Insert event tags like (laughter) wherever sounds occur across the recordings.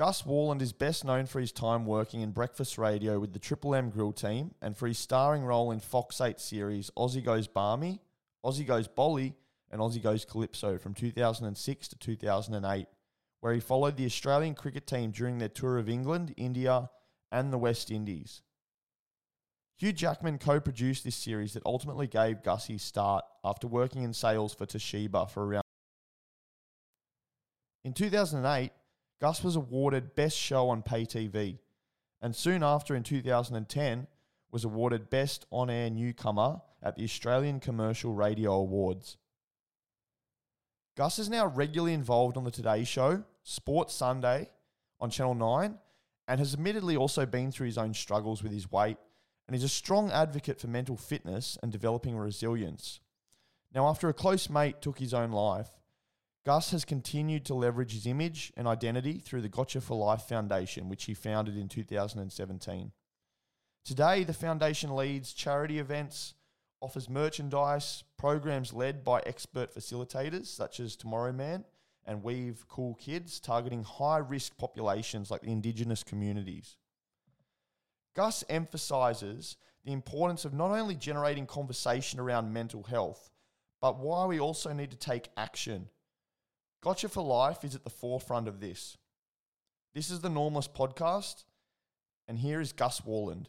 Gus Worland is best known for his time working in breakfast radio with the Triple M Grill team and for his starring role in Fox 8 series Aussie Goes Barmy, Aussie Goes Bolly, and Aussie Goes Calypso from 2006 to 2008, where he followed the Australian cricket team during their tour of England, India, and the West Indies. Hugh Jackman co produced this series that ultimately gave Gus his start after working in sales for Toshiba for around. In 2008, Gus was awarded Best Show on Pay TV, and soon after in 2010 was awarded Best On Air Newcomer at the Australian Commercial Radio Awards. Gus is now regularly involved on the Today Show, Sports Sunday on Channel 9, and has admittedly also been through his own struggles with his weight and is a strong advocate for mental fitness and developing resilience. Now, after a close mate took his own life, Gus has continued to leverage his image and identity through the Gotcha for Life Foundation, which he founded in 2017. Today, the foundation leads charity events, offers merchandise, programs led by expert facilitators such as Tomorrow Man and Weave Cool Kids, targeting high risk populations like the Indigenous communities. Gus emphasizes the importance of not only generating conversation around mental health, but why we also need to take action. Gotcha for Life is at the forefront of this. This is the Normalist podcast, and here is Gus Worland.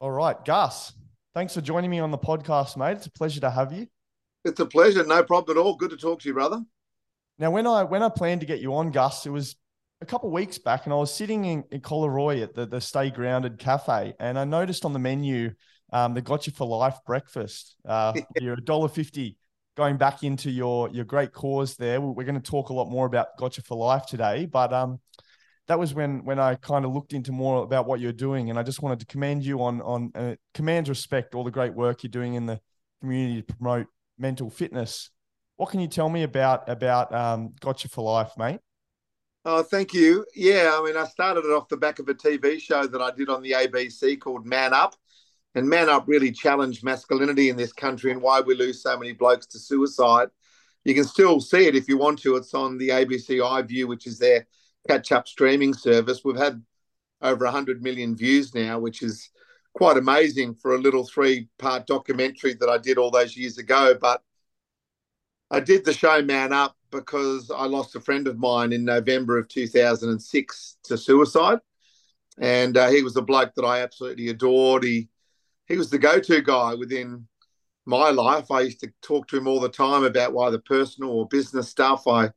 All right, Gus, thanks for joining me on the podcast, mate. It's a pleasure to have you. It's a pleasure. No problem at all. Good to talk to you, brother. Now, when I when I planned to get you on, Gus, it was a couple of weeks back, and I was sitting in, in Collaroy at the, the Stay Grounded Cafe, and I noticed on the menu um, the Gotcha for Life breakfast. Uh, (laughs) you're a dollar fifty. Going back into your your great cause there, we're going to talk a lot more about Gotcha for Life today, but um, that was when when I kind of looked into more about what you're doing, and I just wanted to commend you on on uh, commands respect all the great work you're doing in the community to promote mental fitness. What can you tell me about about um, Gotcha for Life, mate? Oh, thank you. Yeah, I mean, I started it off the back of a TV show that I did on the ABC called Man Up. And Man Up really challenged masculinity in this country and why we lose so many blokes to suicide. You can still see it if you want to. It's on the ABC iView, which is their catch up streaming service. We've had over 100 million views now, which is quite amazing for a little three part documentary that I did all those years ago. But I did the show Man Up because I lost a friend of mine in November of 2006 to suicide. And uh, he was a bloke that I absolutely adored. He, he was the go to guy within my life. I used to talk to him all the time about why the personal or business stuff. I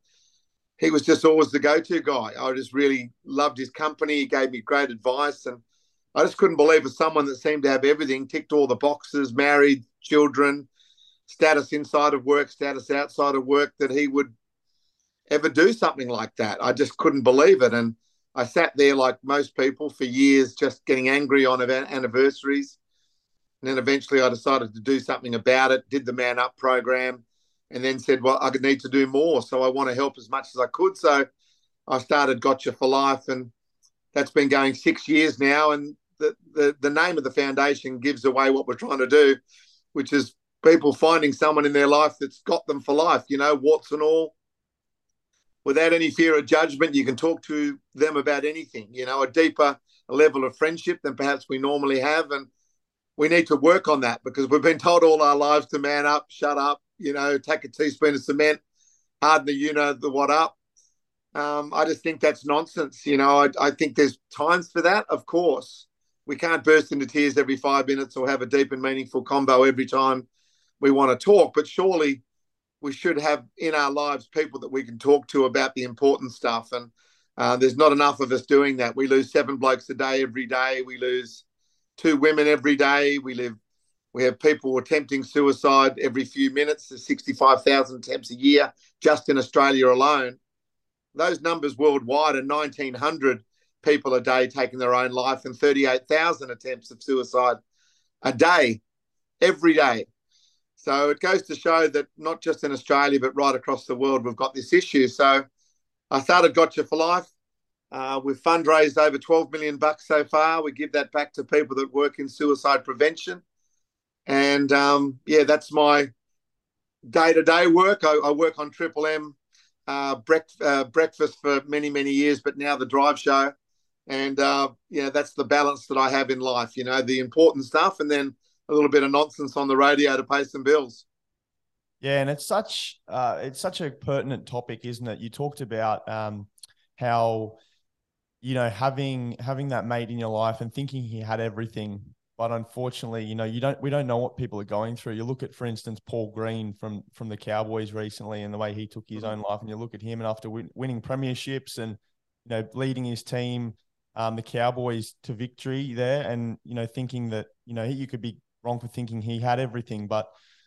he was just always the go to guy. I just really loved his company. He gave me great advice. And I just couldn't believe as someone that seemed to have everything, ticked all the boxes, married, children, status inside of work, status outside of work, that he would ever do something like that. I just couldn't believe it. And I sat there like most people for years, just getting angry on anniversaries. And then eventually I decided to do something about it, did the Man Up program, and then said, Well, I could need to do more. So I want to help as much as I could. So I started Gotcha for Life, and that's been going six years now. And the, the, name of the foundation gives away what we're trying to do, which is people finding someone in their life that's got them for life, you know, warts and all. Without any fear of judgment, you can talk to them about anything, you know, a deeper level of friendship than perhaps we normally have. And we need to work on that because we've been told all our lives to man up, shut up, you know, take a teaspoon of cement, harden the you know the what up. Um, I just think that's nonsense. You know, I, I think there's times for that, of course. We can't burst into tears every five minutes or have a deep and meaningful combo every time we want to talk, but surely we should have in our lives people that we can talk to about the important stuff. And uh, there's not enough of us doing that. We lose seven blokes a day every day. We lose two women every day. We live. We have people attempting suicide every few minutes. There's 65,000 attempts a year just in Australia alone. Those numbers worldwide are 1,900 people a day taking their own life and 38,000 attempts of suicide a day, every day. So it goes to show that not just in Australia, but right across the world, we've got this issue. So I started Gotcha for Life. Uh, we've fundraised over 12 million bucks so far. We give that back to people that work in suicide prevention. And um, yeah, that's my day to day work. I, I, work on Triple M uh, brec- uh, breakfast for many, many years, but now the drive show. And uh, yeah, that's the balance that I have in life, you know, the important stuff and then a little bit of nonsense on the radio to pay some bills. Yeah, and it's such uh, it's such a pertinent topic, isn't it? You talked about um, how you know having having that mate in your life and thinking he had everything, but unfortunately, you know, you don't we don't know what people are going through. You look at, for instance, Paul Green from from the Cowboys recently, and the way he took his mm-hmm. own life, and you look at him, and after win, winning premierships and you know leading his team, um, the Cowboys to victory there, and you know thinking that you know you could be wrong for thinking he had everything, but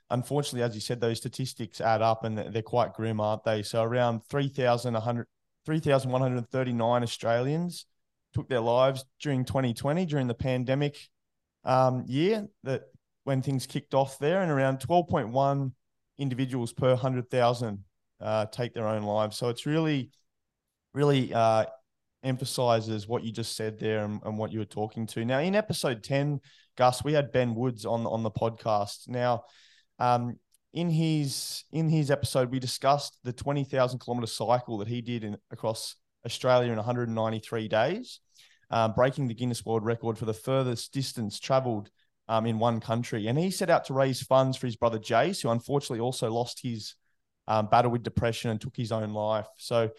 unfortunately, as you said, those statistics add up and they're quite grim, aren't they? So around 3,139 Australians took their lives during 2020, during the pandemic um, year that when things kicked off there, and around 12.1 individuals per 100,000 uh, take their own lives. So it's really, really uh, emphasizes what you just said there and, and, what you were talking to. Now, in episode 10, Gus, we had Ben Woods on, on the podcast. Now, um, in his in his episode, we discussed the twenty thousand kilometer cycle that he did in, across Australia in 193 days, um, breaking the Guinness World Record for the furthest distance travelled um, in one country. And he set out to raise funds for his brother Jace, who unfortunately also lost his um, battle with depression and took his own life. So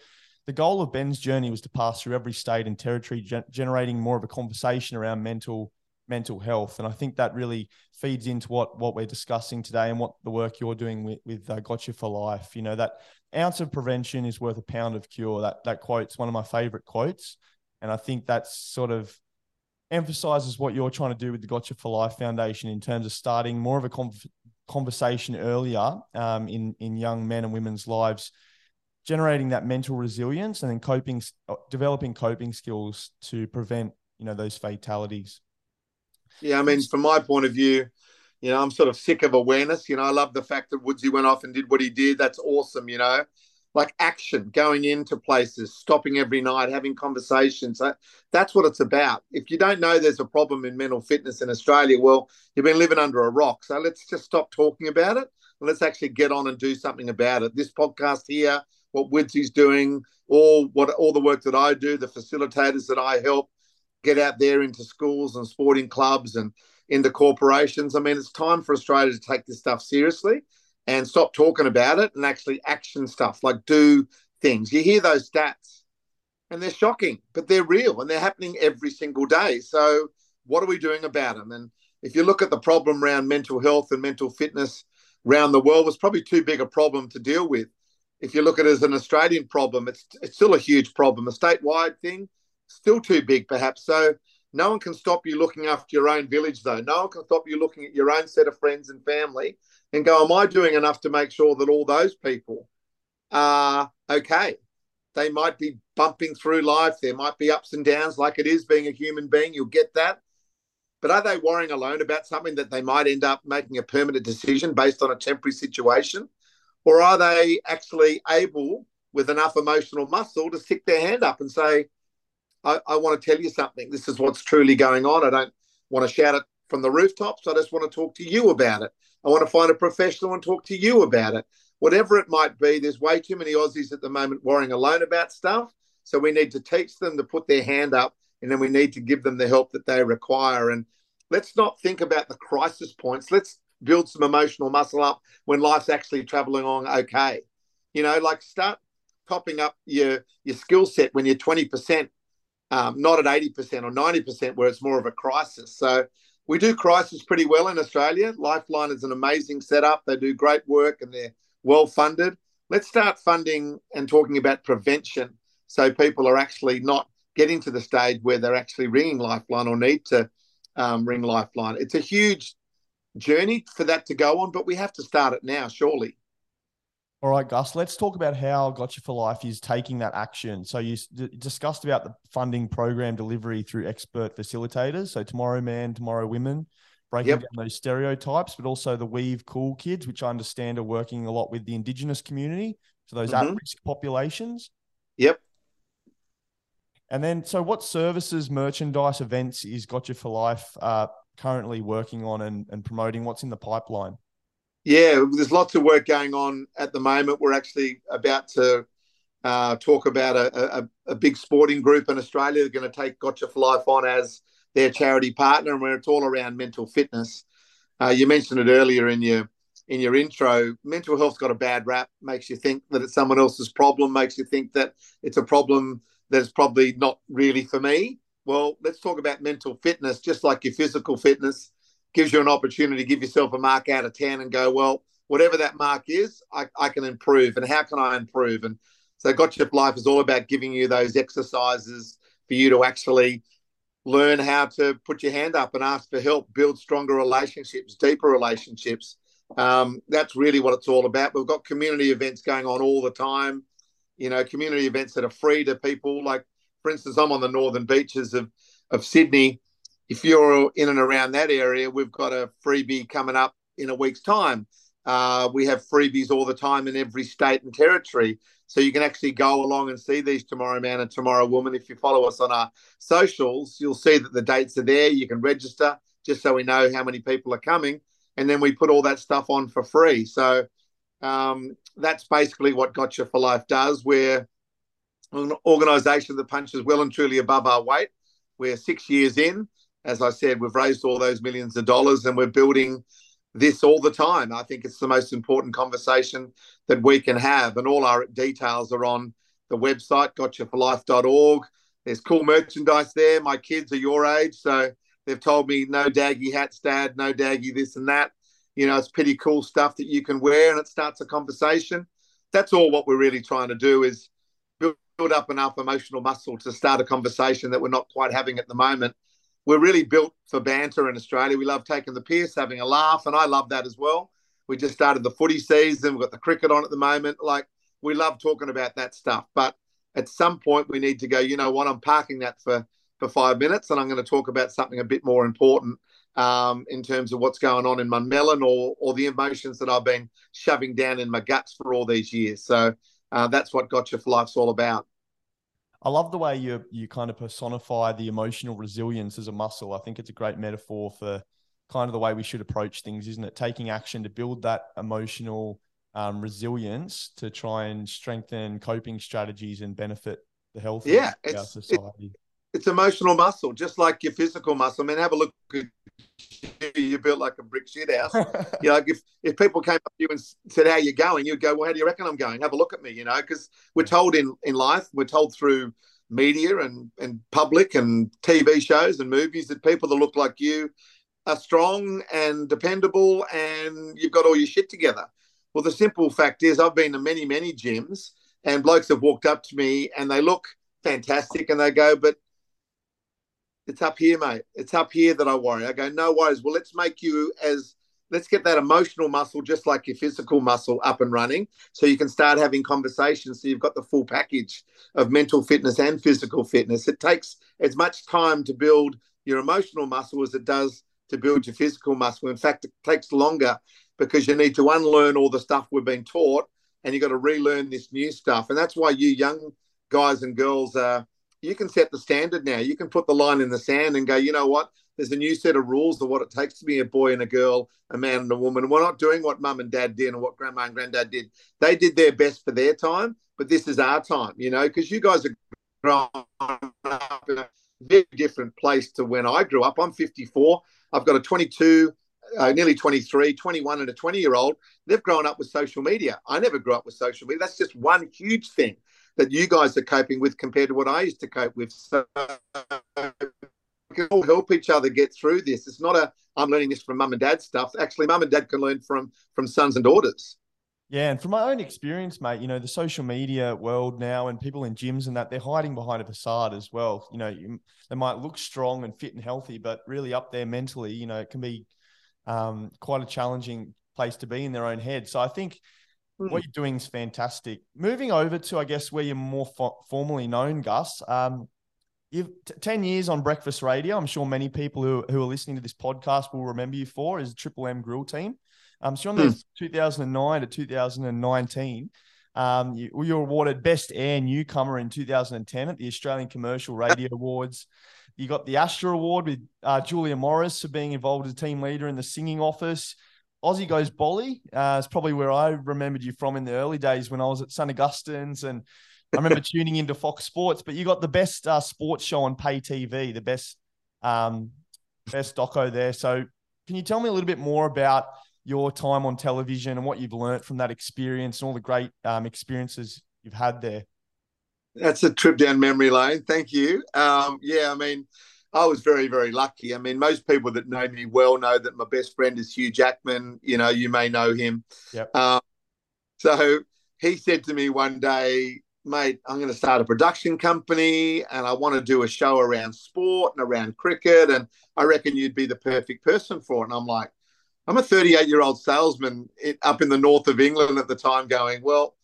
the goal of Ben's journey was to pass through every state and territory, gen- generating more of a conversation around mental mental health. And I think that really feeds into what what we're discussing today and what the work you're doing with, with uh, Gotcha for Life. You know, that ounce of prevention is worth a pound of cure. That that quote's one of my favorite quotes. And I think that's sort of emphasizes what you're trying to do with the Gotcha for Life Foundation in terms of starting more of a conversation earlier um, in in young men and women's lives generating that mental resilience and then coping uh, developing coping skills to prevent you know those fatalities yeah, I mean, from my point of view, you know, I'm sort of sick of awareness. You know, I love the fact that Woodsy went off and did what he did. That's awesome. You know, like action, going into places, stopping every night, having conversations. That's what it's about. If you don't know there's a problem in mental fitness in Australia, well, you've been living under a rock. So let's just stop talking about it and let's actually get on and do something about it. This podcast here, what Woodsy's doing, all what all the work that I do, the facilitators that I help, get out there into schools and sporting clubs and into corporations. I mean, it's time for Australia to take this stuff seriously and stop talking about it and actually action stuff like do things. You hear those stats and they're shocking, but they're real and they're happening every single day. So, what are we doing about them? And if you look at the problem around mental health and mental fitness around the world, it's probably too big a problem to deal with. If you look at it as an Australian problem, it's, it's still a huge problem. A statewide thing, still too big, perhaps. So no one can stop you looking after your own village, though. No one can stop you looking at your own set of friends and family and go, Am I doing enough to make sure that all those people are okay? They might be bumping through life. There might be ups and downs, like it is being a human being. You'll get that. But are they worrying alone about something that they might end up making a permanent decision based on a temporary situation? Or are they actually able, with enough emotional muscle, to stick their hand up and say, I, I want to tell you something. This is what's truly going on. I don't want to shout it from the rooftops. I just want to talk to you about it. I want to find a professional and talk to you about it. Whatever it might be, there's way too many Aussies at the moment worrying alone about stuff. So we need to teach them to put their hand up and then we need to give them the help that they require. And let's not think about the crisis points. Let's build some emotional muscle up when life's actually traveling on okay. You know, like start topping up your your skill set when you're 20% um, not at 80% or 90% where it's more of a crisis. So we do crisis pretty well in Australia. Lifeline is an amazing setup. They do great work and they're well funded. Let's start funding and talking about prevention so people are actually not getting to the stage where they're actually ringing Lifeline or need to um, ring Lifeline. It's a huge journey for that to go on, but we have to start it now, surely. All right, Gus, let's talk about how Gotcha for Life is taking that action. So you d- discussed about the funding program delivery through expert facilitators. So Tomorrow Man, Tomorrow Women, breaking yep. down those stereotypes, but also the Weave Cool Kids, which I understand are working a lot with the Indigenous community, so those mm-hmm. at-risk populations. Yep. And then, so what services, merchandise, events is Gotcha for Life uh, currently working on and, and promoting? What's in the pipeline? Yeah, there's lots of work going on at the moment. We're actually about to uh, talk about a, a, a, big sporting group in Australia. They're going to take Gotcha for Life on as their charity partner, and where it's all around mental fitness. Uh, you mentioned it earlier in your in your intro. Mental health's got a bad rap. Makes you think that it's someone else's problem. Makes you think that it's a problem that's probably not really for me. Well, let's talk about mental fitness. Just like your physical fitness gives you an opportunity to give yourself a mark out of ten and go, well, whatever that mark is, I, I can improve. And how can I improve? And so, Gotcha Life is all about giving you those exercises for you to actually learn how to put your hand up and ask for help, build stronger relationships, deeper relationships. Um, that's really what it's all about. We've got community events going on all the time. You know, community events that are free to people. Like, for instance, I'm on the northern beaches of of Sydney. If you're in and around that area, we've got a freebie coming up in a week's time. Uh, we have freebies all the time in every state and territory. So you can actually go along and see these Tomorrow Man and Tomorrow Woman. If you follow us on our socials, you'll see that the dates are there. You can register just so we know how many people are coming. And then we put all that stuff on for free. So um, that's basically what Gotcha for Life does. We're an organization that punches well and truly above our weight. We're six years in. As I said, we've raised all those millions of dollars and we're building this all the time. I think it's the most important conversation that we can have. And all our details are on the website, gotchaforlife.org. There's cool merchandise there. My kids are your age, so they've told me no daggy hats, dad, no daggy this and that. You know, it's pretty cool stuff that you can wear and it starts a conversation. That's all what we're really trying to do is build up enough emotional muscle to start a conversation that we're not quite having at the moment we're really built for banter in Australia. We love taking the piss, having a laugh, and I love that as well. We just started the footy season. We've got the cricket on at the moment. Like we love talking about that stuff. But at some point, we need to go. You know what? I'm parking that for for five minutes, and I'm going to talk about something a bit more important um, in terms of what's going on in my melon or or the emotions that I've been shoving down in my guts for all these years. So uh, that's what Gotcha for Life's all about. I love the way you you kind of personify the emotional resilience as a muscle. I think it's a great metaphor for kind of the way we should approach things, isn't it? Taking action to build that emotional um, resilience to try and strengthen coping strategies and benefit the health yeah, of our society. It, it's emotional muscle, just like your physical muscle. I mean, have a look at you. Built like a brick shit house. (laughs) you know, if, if people came up to you and said, How you going? You'd go, Well, how do you reckon I'm going? Have a look at me, you know, because we're told in, in life, we're told through media and, and public and TV shows and movies that people that look like you are strong and dependable and you've got all your shit together. Well, the simple fact is, I've been to many, many gyms and blokes have walked up to me and they look fantastic and they go, But it's up here, mate. It's up here that I worry. I go, no worries. Well, let's make you as let's get that emotional muscle just like your physical muscle up and running so you can start having conversations so you've got the full package of mental fitness and physical fitness it takes as much time to build your emotional muscle as it does to build your physical muscle in fact it takes longer because you need to unlearn all the stuff we've been taught and you've got to relearn this new stuff and that's why you young guys and girls are you can set the standard now. You can put the line in the sand and go, you know what? There's a new set of rules of what it takes to be a boy and a girl, a man and a woman. We're not doing what mum and dad did and what grandma and granddad did. They did their best for their time, but this is our time, you know, because you guys are growing up in a very different place to when I grew up. I'm 54. I've got a 22, uh, nearly 23, 21, and a 20 year old. They've grown up with social media. I never grew up with social media. That's just one huge thing that you guys are coping with compared to what I used to cope with. So we can all help each other get through this. It's not a I'm learning this from mum and dad stuff. Actually, mum and dad can learn from from sons and daughters. Yeah, and from my own experience, mate, you know, the social media world now and people in gyms and that they're hiding behind a facade as well. You know, you, they might look strong and fit and healthy, but really up there mentally, you know, it can be um, quite a challenging place to be in their own head. So I think Mm. What you're doing is fantastic. Moving over to, I guess, where you're more fo- formally known, Gus. Um, you've t- 10 years on breakfast radio. I'm sure many people who, who are listening to this podcast will remember you for is Triple M Grill Team. Um, so you're on mm. 2009 to 2019. Um, you, you were awarded Best Air Newcomer in 2010 at the Australian Commercial Radio (laughs) Awards. You got the Astra Award with uh, Julia Morris for being involved as a team leader in the singing office. Aussie Goes Bolly. Uh, it's probably where I remembered you from in the early days when I was at St. Augustine's. And I remember (laughs) tuning into Fox Sports, but you got the best uh, sports show on pay TV, the best, um, best doco there. So can you tell me a little bit more about your time on television and what you've learned from that experience and all the great um, experiences you've had there? That's a trip down memory lane. Thank you. Um, yeah, I mean, I was very, very lucky. I mean, most people that know me well know that my best friend is Hugh Jackman. You know, you may know him. Yep. Um, so he said to me one day, mate, I'm going to start a production company and I want to do a show around sport and around cricket. And I reckon you'd be the perfect person for it. And I'm like, I'm a 38 year old salesman up in the north of England at the time going, well,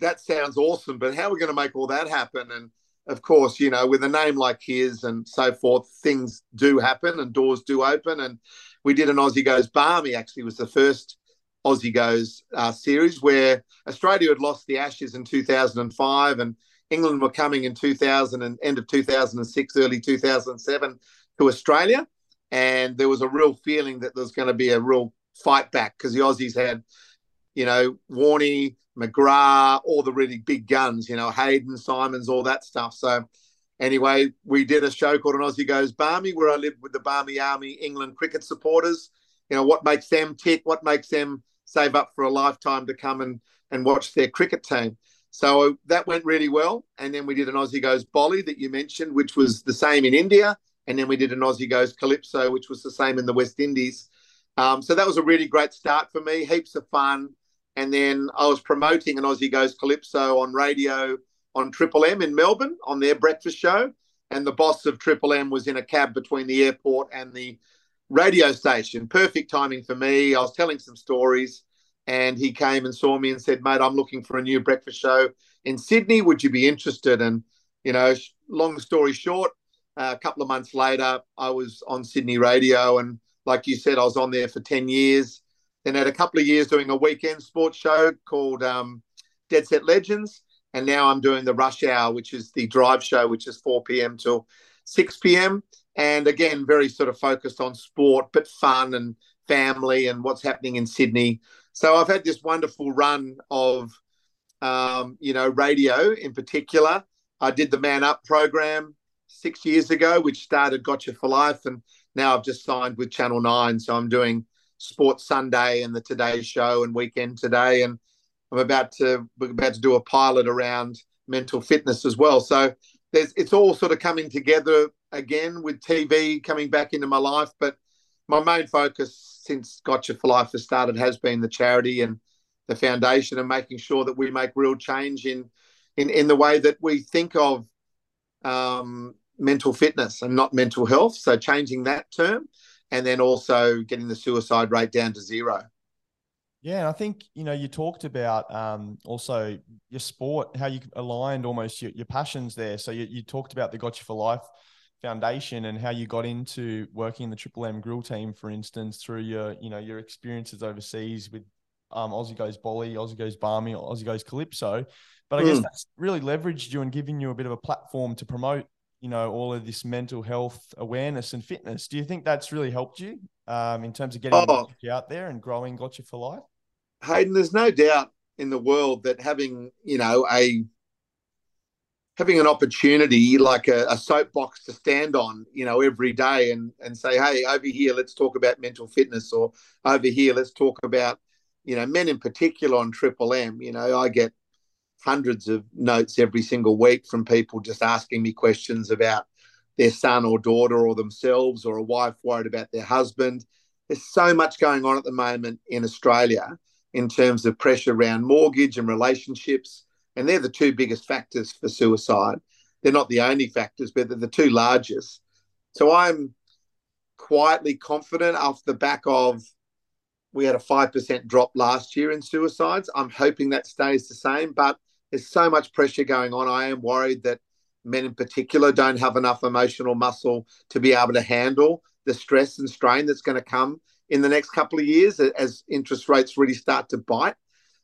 that sounds awesome, but how are we going to make all that happen? And of course, you know, with a name like his and so forth, things do happen and doors do open. And we did an Aussie Goes Barmy, actually, was the first Aussie Goes uh, series where Australia had lost the Ashes in 2005 and England were coming in 2000 and end of 2006, early 2007 to Australia. And there was a real feeling that there was going to be a real fight back because the Aussies had, you know, Warney, McGrath, all the really big guns, you know, Hayden, Symonds, all that stuff. So anyway, we did a show called An Aussie Goes Barmy where I lived with the Barmy Army England cricket supporters. You know, what makes them tick, what makes them save up for a lifetime to come and, and watch their cricket team. So that went really well. And then we did an Aussie Goes Bolly that you mentioned, which was the same in India. And then we did an Aussie Goes Calypso, which was the same in the West Indies. Um, so that was a really great start for me, heaps of fun. And then I was promoting an Aussie Goes Calypso on radio on Triple M in Melbourne on their breakfast show. And the boss of Triple M was in a cab between the airport and the radio station. Perfect timing for me. I was telling some stories and he came and saw me and said, Mate, I'm looking for a new breakfast show in Sydney. Would you be interested? And, you know, long story short, uh, a couple of months later, I was on Sydney radio. And like you said, I was on there for 10 years. Then had a couple of years doing a weekend sports show called um, Dead Set Legends. And now I'm doing the Rush Hour, which is the drive show, which is 4 p.m. till 6 p.m. And again, very sort of focused on sport, but fun and family and what's happening in Sydney. So I've had this wonderful run of, um, you know, radio in particular. I did the Man Up program six years ago, which started Gotcha for Life. And now I've just signed with Channel 9. So I'm doing Sports Sunday and the Today Show and Weekend Today. And I'm about to, we're about to do a pilot around mental fitness as well. So there's, it's all sort of coming together again with TV coming back into my life. But my main focus since Gotcha for Life has started has been the charity and the foundation and making sure that we make real change in in, in the way that we think of um, mental fitness and not mental health. So changing that term and then also getting the suicide rate down to zero. Yeah, and I think you know you talked about um, also your sport, how you aligned almost your, your passions there. So you, you talked about the Gotcha for Life foundation and how you got into working in the Triple M Grill team, for instance, through your you know your experiences overseas with um, Aussie Goes Bolly, Aussie Goes Barmy, Aussie Goes Calypso. But I mm. guess hmm. that's really leveraged you and given you a bit of a platform to promote you know all of this mental health awareness and fitness. Do you think that's really helped you um, in terms of getting oh. out there and growing Gotcha for Life? Hayden, there's no doubt in the world that having you know a having an opportunity like a, a, soapbox to stand on, you know, every day and and say, hey, over here, let's talk about mental fitness, or over here, let's talk about, you know, men in particular on Triple M. You know, I get hundreds of notes every single week from people just asking me questions about their son or daughter or themselves or a wife worried about their husband. There's so much going on at the moment in Australia in terms of pressure around mortgage and relationships and they're the two biggest factors for suicide. They're not the only factors, but they're the two largest. So I'm quietly confident off the back of we had a 5% drop last year in suicides. I'm hoping that stays the same, but there's so much pressure going on. I am worried that men in particular don't have enough emotional muscle to be able to handle the stress and strain that's going to come in the next couple of years as interest rates really start to bite.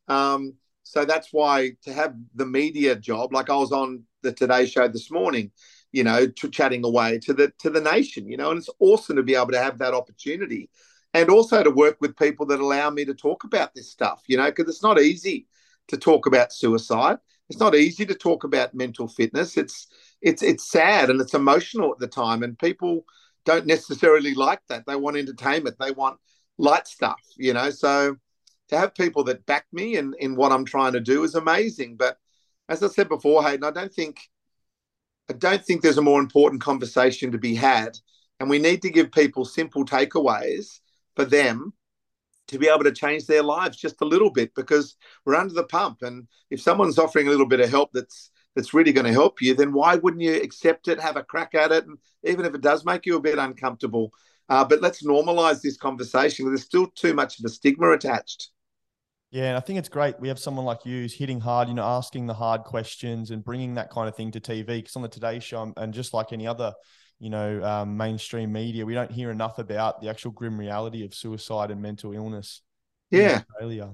Um, So that's why to have the media job, like I was on the Today Show this morning, you know, to chatting away to the to the nation, you know, and it's awesome to be able to have that opportunity, and also to work with people that allow me to talk about this stuff, you know, because it's not easy to talk about suicide. It's not easy to talk about mental fitness. It's it's it's sad and it's emotional at the time, and people don't necessarily like that. They want entertainment. They want light stuff, you know. So to have people that back me in in what I'm trying to do is amazing. But as I said before, Hayden, I don't think I don't think there's a more important conversation to be had, and we need to give people simple takeaways for them to be able to change their lives just a little bit because we're under the pump. And if someone's offering a little bit of help that's that's really going to help you, then why wouldn't you accept it, have a crack at it, and even if it does make you a bit uncomfortable, uh, but let's normalize this conversation. There's still too much of a stigma attached. Yeah, and I think it's great. We have someone like you who's hitting hard, you know, asking the hard questions and bringing that kind of thing to TV. Because on the Today Show, and just like any other you know, um, mainstream media. We don't hear enough about the actual grim reality of suicide and mental illness. Yeah. Australia.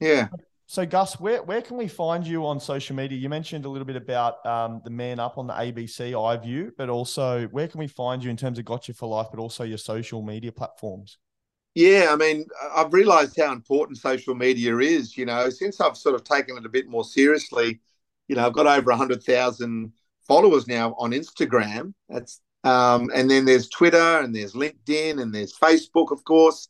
Yeah. So, Gus, where, where can we find you on social media? You mentioned a little bit about um, the Man Up on the ABC iView, but also where can we find you in terms of Gotcha for Life, but also your social media platforms? Yeah, I mean, I've realized how important social media is. You know, since I've sort of taken it a bit more seriously, you know, I've got over 100,000 followers now on Instagram. That's um, and then there's Twitter and there's LinkedIn and there's Facebook, of course.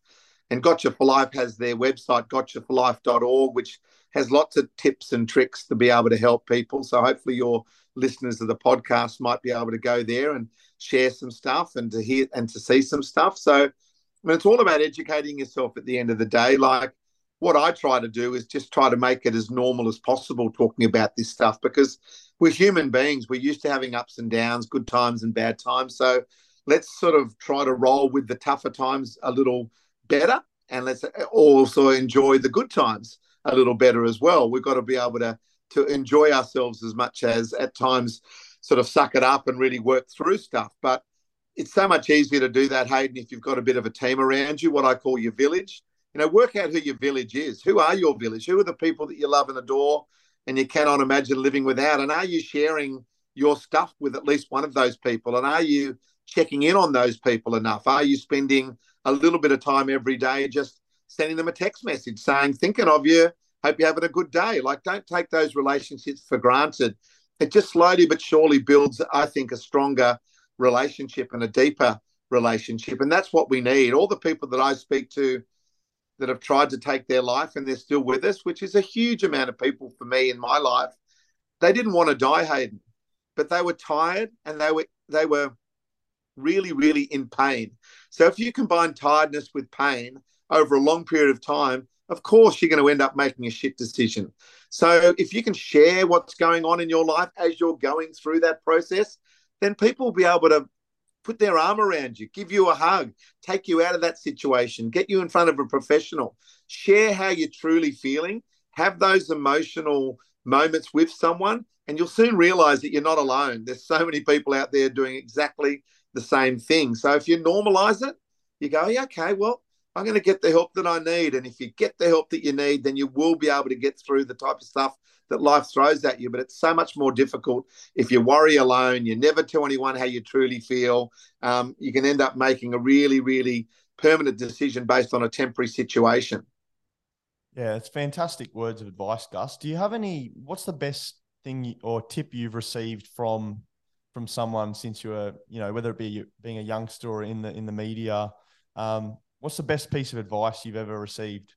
And Gotcha for Life has their website, gotchaforlife.org, which has lots of tips and tricks to be able to help people. So hopefully your listeners of the podcast might be able to go there and share some stuff and to hear and to see some stuff. So I mean, it's all about educating yourself at the end of the day. Like what I try to do is just try to make it as normal as possible talking about this stuff because we're human beings. We're used to having ups and downs, good times and bad times. So let's sort of try to roll with the tougher times a little better and let's also enjoy the good times a little better as well. We've got to be able to to enjoy ourselves as much as at times sort of suck it up and really work through stuff. But it's so much easier to do that, Hayden, if you've got a bit of a team around you, what I call your village. You know, work out who your village is. Who are your village? Who are the people that you love and adore and you cannot imagine living without? And are you sharing your stuff with at least one of those people? And are you checking in on those people enough? Are you spending a little bit of time every day just sending them a text message saying, thinking of you, hope you're having a good day? Like, don't take those relationships for granted. It just slowly but surely builds, I think, a stronger relationship and a deeper relationship. And that's what we need. All the people that I speak to, that have tried to take their life and they're still with us, which is a huge amount of people for me in my life. They didn't want to die, Hayden, but they were tired and they were they were really, really in pain. So if you combine tiredness with pain over a long period of time, of course you're going to end up making a shit decision. So if you can share what's going on in your life as you're going through that process, then people will be able to put their arm around you, give you a hug, take you out of that situation, get you in front of a professional, share how you're truly feeling, have those emotional moments with someone, and you'll soon realize that you're not alone. There's so many people out there doing exactly the same thing. So if you normalize it, you go, yeah, okay, well, I'm going to get the help that I need. And if you get the help that you need, then you will be able to get through the type of stuff that life throws at you. But it's so much more difficult if you worry alone. You never tell anyone how you truly feel. Um, you can end up making a really, really permanent decision based on a temporary situation. Yeah, it's fantastic words of advice, Gus. Do you have any? What's the best thing or tip you've received from from someone since you were, you know, whether it be being a youngster or in the in the media? Um, What's the best piece of advice you've ever received?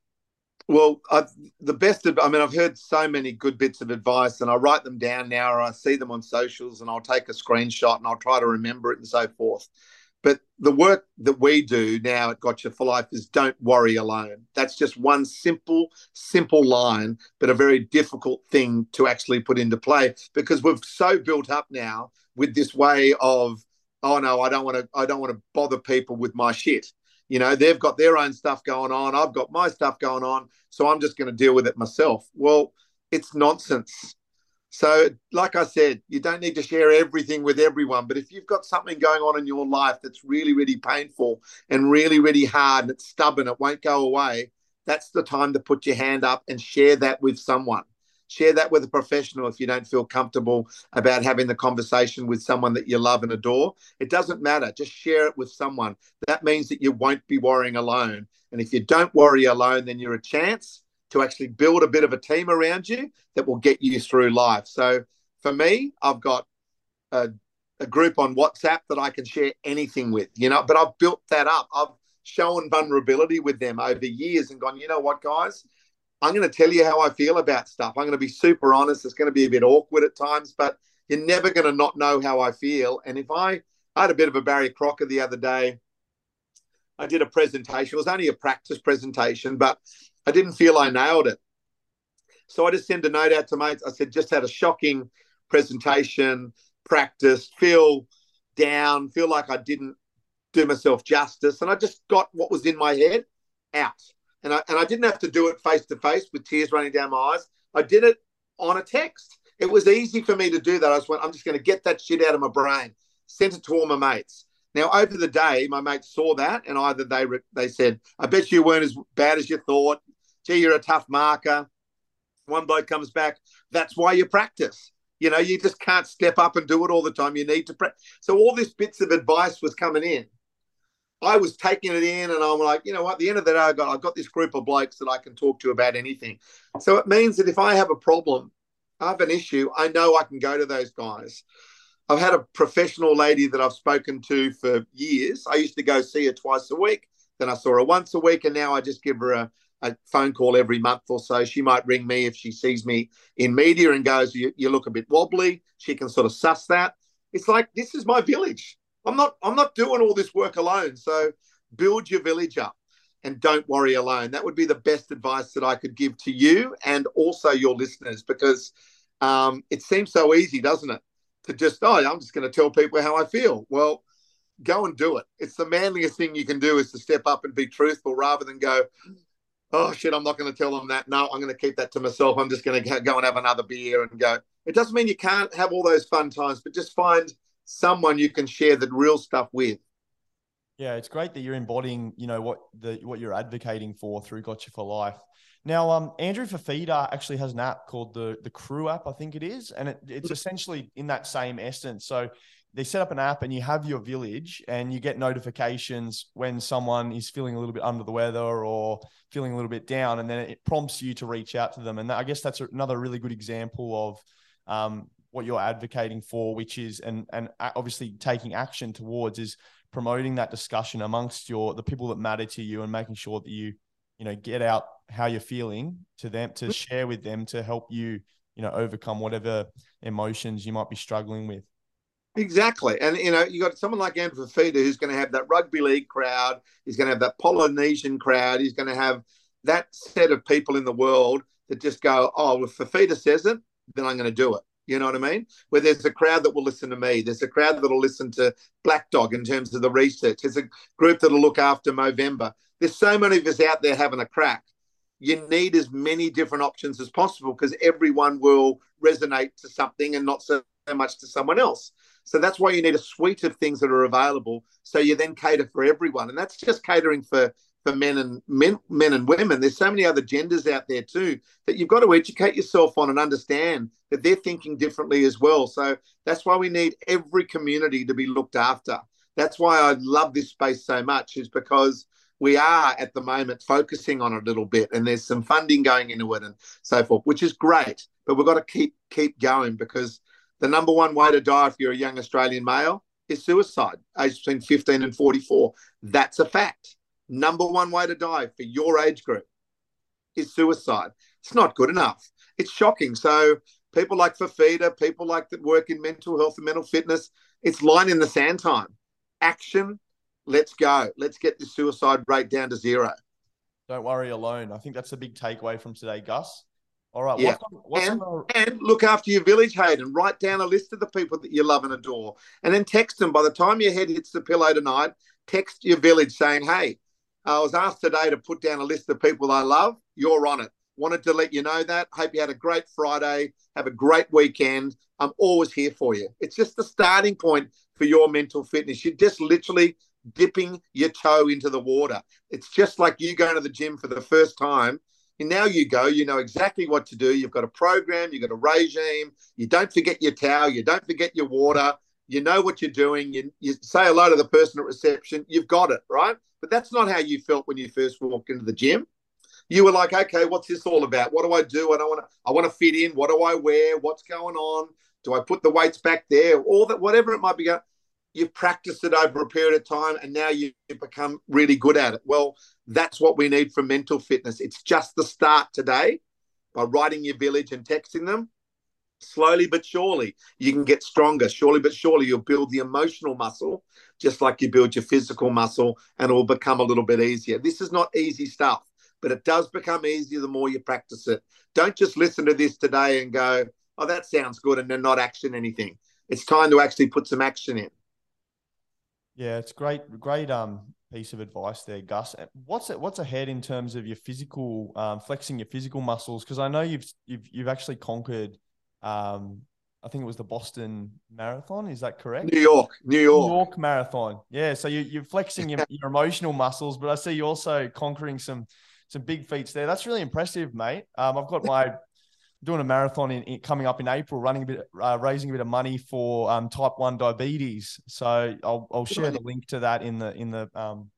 Well, i the best. I mean, I've heard so many good bits of advice, and I write them down now, or I see them on socials, and I'll take a screenshot and I'll try to remember it and so forth. But the work that we do now at Gotcha for Life is don't worry alone. That's just one simple, simple line, but a very difficult thing to actually put into play because we've so built up now with this way of, oh no, I don't want to, I don't want to bother people with my shit. You know, they've got their own stuff going on. I've got my stuff going on. So I'm just going to deal with it myself. Well, it's nonsense. So, like I said, you don't need to share everything with everyone. But if you've got something going on in your life that's really, really painful and really, really hard and it's stubborn, it won't go away, that's the time to put your hand up and share that with someone. Share that with a professional if you don't feel comfortable about having the conversation with someone that you love and adore. It doesn't matter. Just share it with someone. That means that you won't be worrying alone. And if you don't worry alone, then you're a chance to actually build a bit of a team around you that will get you through life. So for me, I've got a, a group on WhatsApp that I can share anything with, you know, but I've built that up. I've shown vulnerability with them over years and gone, you know what, guys? I'm going to tell you how I feel about stuff. I'm going to be super honest. It's going to be a bit awkward at times, but you're never going to not know how I feel. And if I, I had a bit of a Barry Crocker the other day. I did a presentation. It was only a practice presentation, but I didn't feel I nailed it. So I just sent a note out to mates. I said, just had a shocking presentation, practice, feel down, feel like I didn't do myself justice. And I just got what was in my head out and I and I didn't have to do it face to face with tears running down my eyes. I did it on a text. It was easy for me to do that. I just went, I'm just going to get that shit out of my brain. Sent it to all my mates. Now over the day, my mates saw that, and either they they said, "I bet you weren't as bad as you thought." Gee, you're a tough marker. One bloke comes back. That's why you practice. You know, you just can't step up and do it all the time. You need to practice. So all this bits of advice was coming in. I was taking it in, and I'm like, you know what? At the end of the day, I got I got this group of blokes that I can talk to about anything. So it means that if I have a problem, I have an issue, I know I can go to those guys. I've had a professional lady that I've spoken to for years. I used to go see her twice a week. Then I saw her once a week, and now I just give her a, a phone call every month or so. She might ring me if she sees me in media and goes, you, you look a bit wobbly. She can sort of suss that. It's like, this is my village. I'm not I'm not doing all this work alone. So build your village up and don't worry alone. That would be the best advice that I could give to you and also your listeners because um, it seems so easy, doesn't it? To just, oh, I'm just going to tell people how I feel. Well, go and do it. It's the manliest thing you can do is to step up and be truthful rather than go, oh, shit, I'm not going to tell them that. No, I'm going to keep that to myself. I'm just going to go and have another beer and go. It doesn't mean you can't have all those fun times, but just find – someone you can share the real stuff with. Yeah, it's great that you're embodying, you know, what the what you're advocating for through Gotcha for Life. Now, um, Andrew Fifita actually has an app called the the Crew app, I think it is, and it, it's essentially in that same essence. So they set up an app, and you have your village, and you get notifications when someone is feeling a little bit under the weather or feeling a little bit down, and then it prompts you to reach out to them. And that, I guess that's another really good example of um, what you're advocating for, which is and and obviously taking action towards is promoting that discussion amongst your the people that matter to you and making sure that you you know get out how you're feeling to them to mm-hmm. share with them to help you you know overcome whatever emotions you might be struggling with. Exactly. And, you know, you got someone like Andrew Fifita who's going to have that rugby league crowd. He's going to have that Polynesian crowd. He's going to have that set of people in the world that just go, oh, if Fifita says it, then I'm going to do it. You know what I mean? Where there's a crowd that will listen to me. There's a crowd that'll listen to Black Dog in terms of the research. There's a group that'll look after Movember. There's so many of us out there having a crack. You need as many different options as possible because everyone will resonate to something and not so much to someone else. So that's why you need a suite of things that are available. So you then cater for everyone. And that's just catering for for men and men, men and women. There's so many other genders out there too that you've got to educate yourself on and understand that they're thinking differently as well. So that's why we need every community to be looked after. That's why I love this space so much, is because we are at the moment focusing on it a little bit, and there's some funding going into it and so forth, which is great. But we've got to keep keep going because the number one way to die if you're a young Australian male is suicide, aged between 15 and 44. That's a fact number one way to die for your age group is suicide. It's not good enough. It's shocking. So people like Fifita, people like that work in mental health and mental fitness, it's line in the sand time. Action. Let's go. Let's get the suicide rate down to zero. Don't worry alone. I think that's a big takeaway from today, Gus. All right. Yeah. What's, what's and, and look after your village, Hayden. Write down a list of the people that you love and adore. And then text them. By the time your head hits the pillow tonight, text your village saying, hey, I was asked today to put down a list of people I love. You're on it. Wanted to let you know that. Hope you had a great Friday. Have a great weekend. I'm always here for you. It's just the starting point for your mental fitness. You're just literally dipping your toe into the water. It's just like you going to the gym for the first time And now you go, you know exactly what to do. You've got a program, you've got a regime. You don't forget your towel, you don't forget your water. You know what you're doing. You, you say hello to the person at reception. You've got it, right? But that's not how you felt when you first walked into the gym. You were like, okay, what's this all about? What do I do? I don't want to. I want to fit in. What do I wear? What's going on? Do I put the weights back there? All that, whatever it might be. You've practiced it over a period of time, and now you've become really good at it. Well, that's what we need for mental fitness. It's just the start today by writing your village and texting them. Slowly but surely, you can get stronger. Surely but surely, you'll build the emotional muscle just like you build your physical muscle, and it will become a little bit easier. This is not easy stuff, but it does become easier the more you practice it. Don't just listen to this today and go, oh, that sounds good, and then not action anything. It's time to actually put some action in. Yeah, it's great, great um piece of advice there, Gus. What's it, what's ahead in terms of your physical um, flexing your physical muscles? Because I know you've you've you've actually conquered um, I think it was the Boston Marathon. Is that correct? New York, New York, New York Marathon. Yeah. So you, you're flexing your, your emotional muscles, but I see you also conquering some some big feats there. That's really impressive, mate. Um, I've got my doing a marathon in, in, coming up in April, running a bit, uh, raising a bit of money for um, type one diabetes. So I'll I'll share the link to that in the in the um,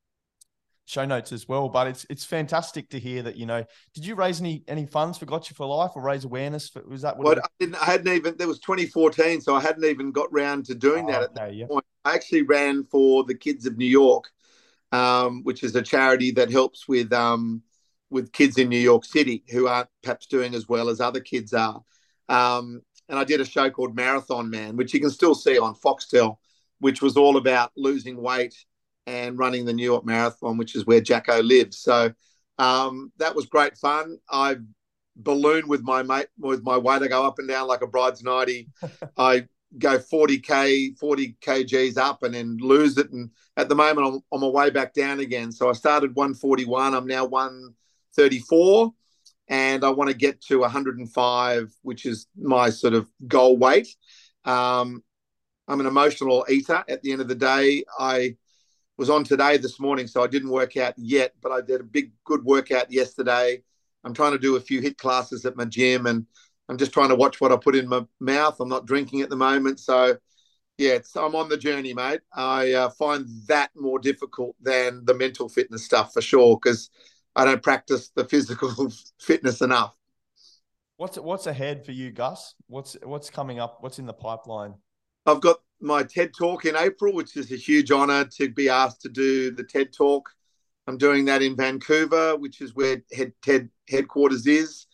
show notes as well. But it's it's fantastic to hear that you know. Did you raise any any funds for Gotcha for Life or raise awareness? For, was that what? Well, I didn't. I hadn't even. There was 2014, so I hadn't even got round to doing oh, that at that yeah. point. I actually ran for the Kids of New York, um, which is a charity that helps with um, with kids in New York City who aren't perhaps doing as well as other kids are. Um, and I did a show called Marathon Man, which you can still see on Foxtel, which was all about losing weight and running the New York Marathon, which is where Jacko lives. So um, that was great fun. I ballooned with my mate with my weight. I go up and down like a bride's nighty. (laughs) I go 40k, 40 kgs up, and then lose it. And at the moment, I'm on my way back down again. So I started 141. I'm now 134, and I want to get to 105, which is my sort of goal weight. Um, I'm an emotional eater. At the end of the day, I was on today this morning, so I didn't work out yet, but I did a big, good workout yesterday. I'm trying to do a few HIIT classes at my gym, and I'm just trying to watch what I put in my mouth. I'm not drinking at the moment, so yeah, I'm on the journey, mate. I uh, find that more difficult than the mental fitness stuff for sure because I don't practice the physical (laughs) fitness enough. What's what's ahead for you, Gus? What's what's coming up? What's in the pipeline? I've got my TED Talk in April, which is a huge honor to be asked to do the TED Talk. I'm doing that in Vancouver, which is where head, TED headquarters is.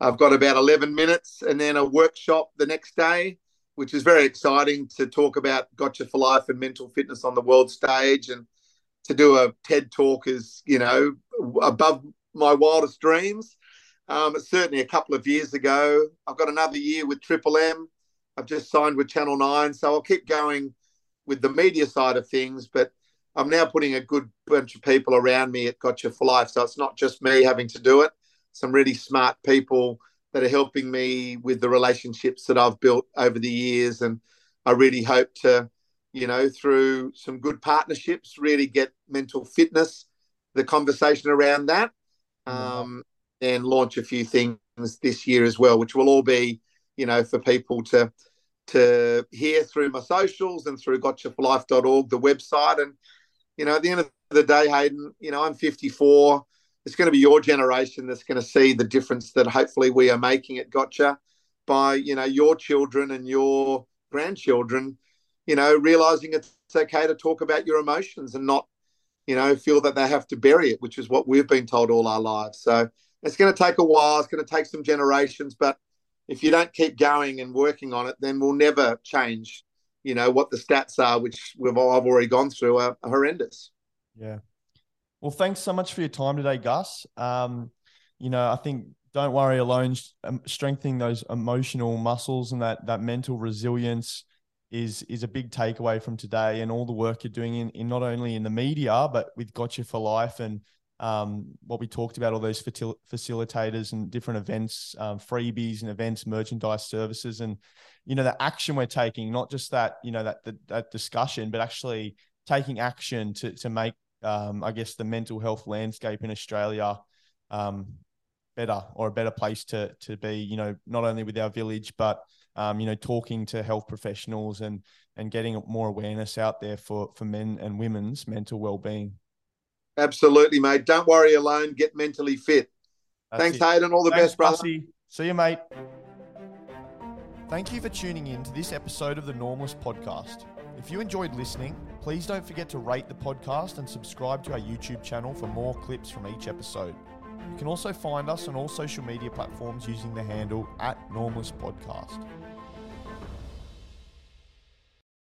I've got about 11 minutes and then a workshop the next day, which is very exciting to talk about Gotcha for Life and mental fitness on the world stage. And to do a TED Talk is, you know, above my wildest dreams. Um, certainly a couple of years ago. I've got another year with Triple M I've just signed with Channel 9, so I'll keep going with the media side of things, but I'm now putting a good bunch of people around me at Gotcha for Life. So it's not just me having to do it. Some really smart people that are helping me with the relationships that I've built over the years. And I really hope to, you know, through some good partnerships, really get mental fitness, the conversation around that, um, and launch a few things this year as well, which will all be, you know, for people to to hear through my socials and through gotchaforlife.org, the website. And, you know, at the end of the day, Hayden, you know, I'm 54. It's going to be your generation that's going to see the difference that hopefully we are making at Gotcha by, you know, your children and your grandchildren, you know, realizing it's okay to talk about your emotions and not, you know, feel that they have to bury it, which is what we've been told all our lives. So it's going to take a while. It's going to take some generations, but if you don't keep going and working on it, then we'll never change. You know what the stats are, which we've all, I've already gone through, are, are horrendous. Yeah. Well, thanks so much for your time today, Gus. Um, you know, I think don't worry alone. Um, strengthening those emotional muscles and that that mental resilience is is a big takeaway from today, and all the work you're doing in, in not only in the media but with Gotcha for Life and um, what we talked about, all those facil- facilitators and different events, um, freebies and events, merchandise services, and you know the action we're taking, not just that you know that that, that discussion, but actually taking action to to make, um, I guess, the mental health landscape in Australia um, better or a better place to to be. You know, not only with our village, but um, you know, talking to health professionals and and getting more awareness out there for for men and women's mental well being. Absolutely, mate. Don't worry alone. Get mentally fit. That's Thanks, it. Hayden. All the Thanks, best, brother. See you, mate. Thank you for tuning in to this episode of the Normalist Podcast. If you enjoyed listening, please don't forget to rate the podcast and subscribe to our YouTube channel for more clips from each episode. You can also find us on all social media platforms using the handle at Normalist Podcast.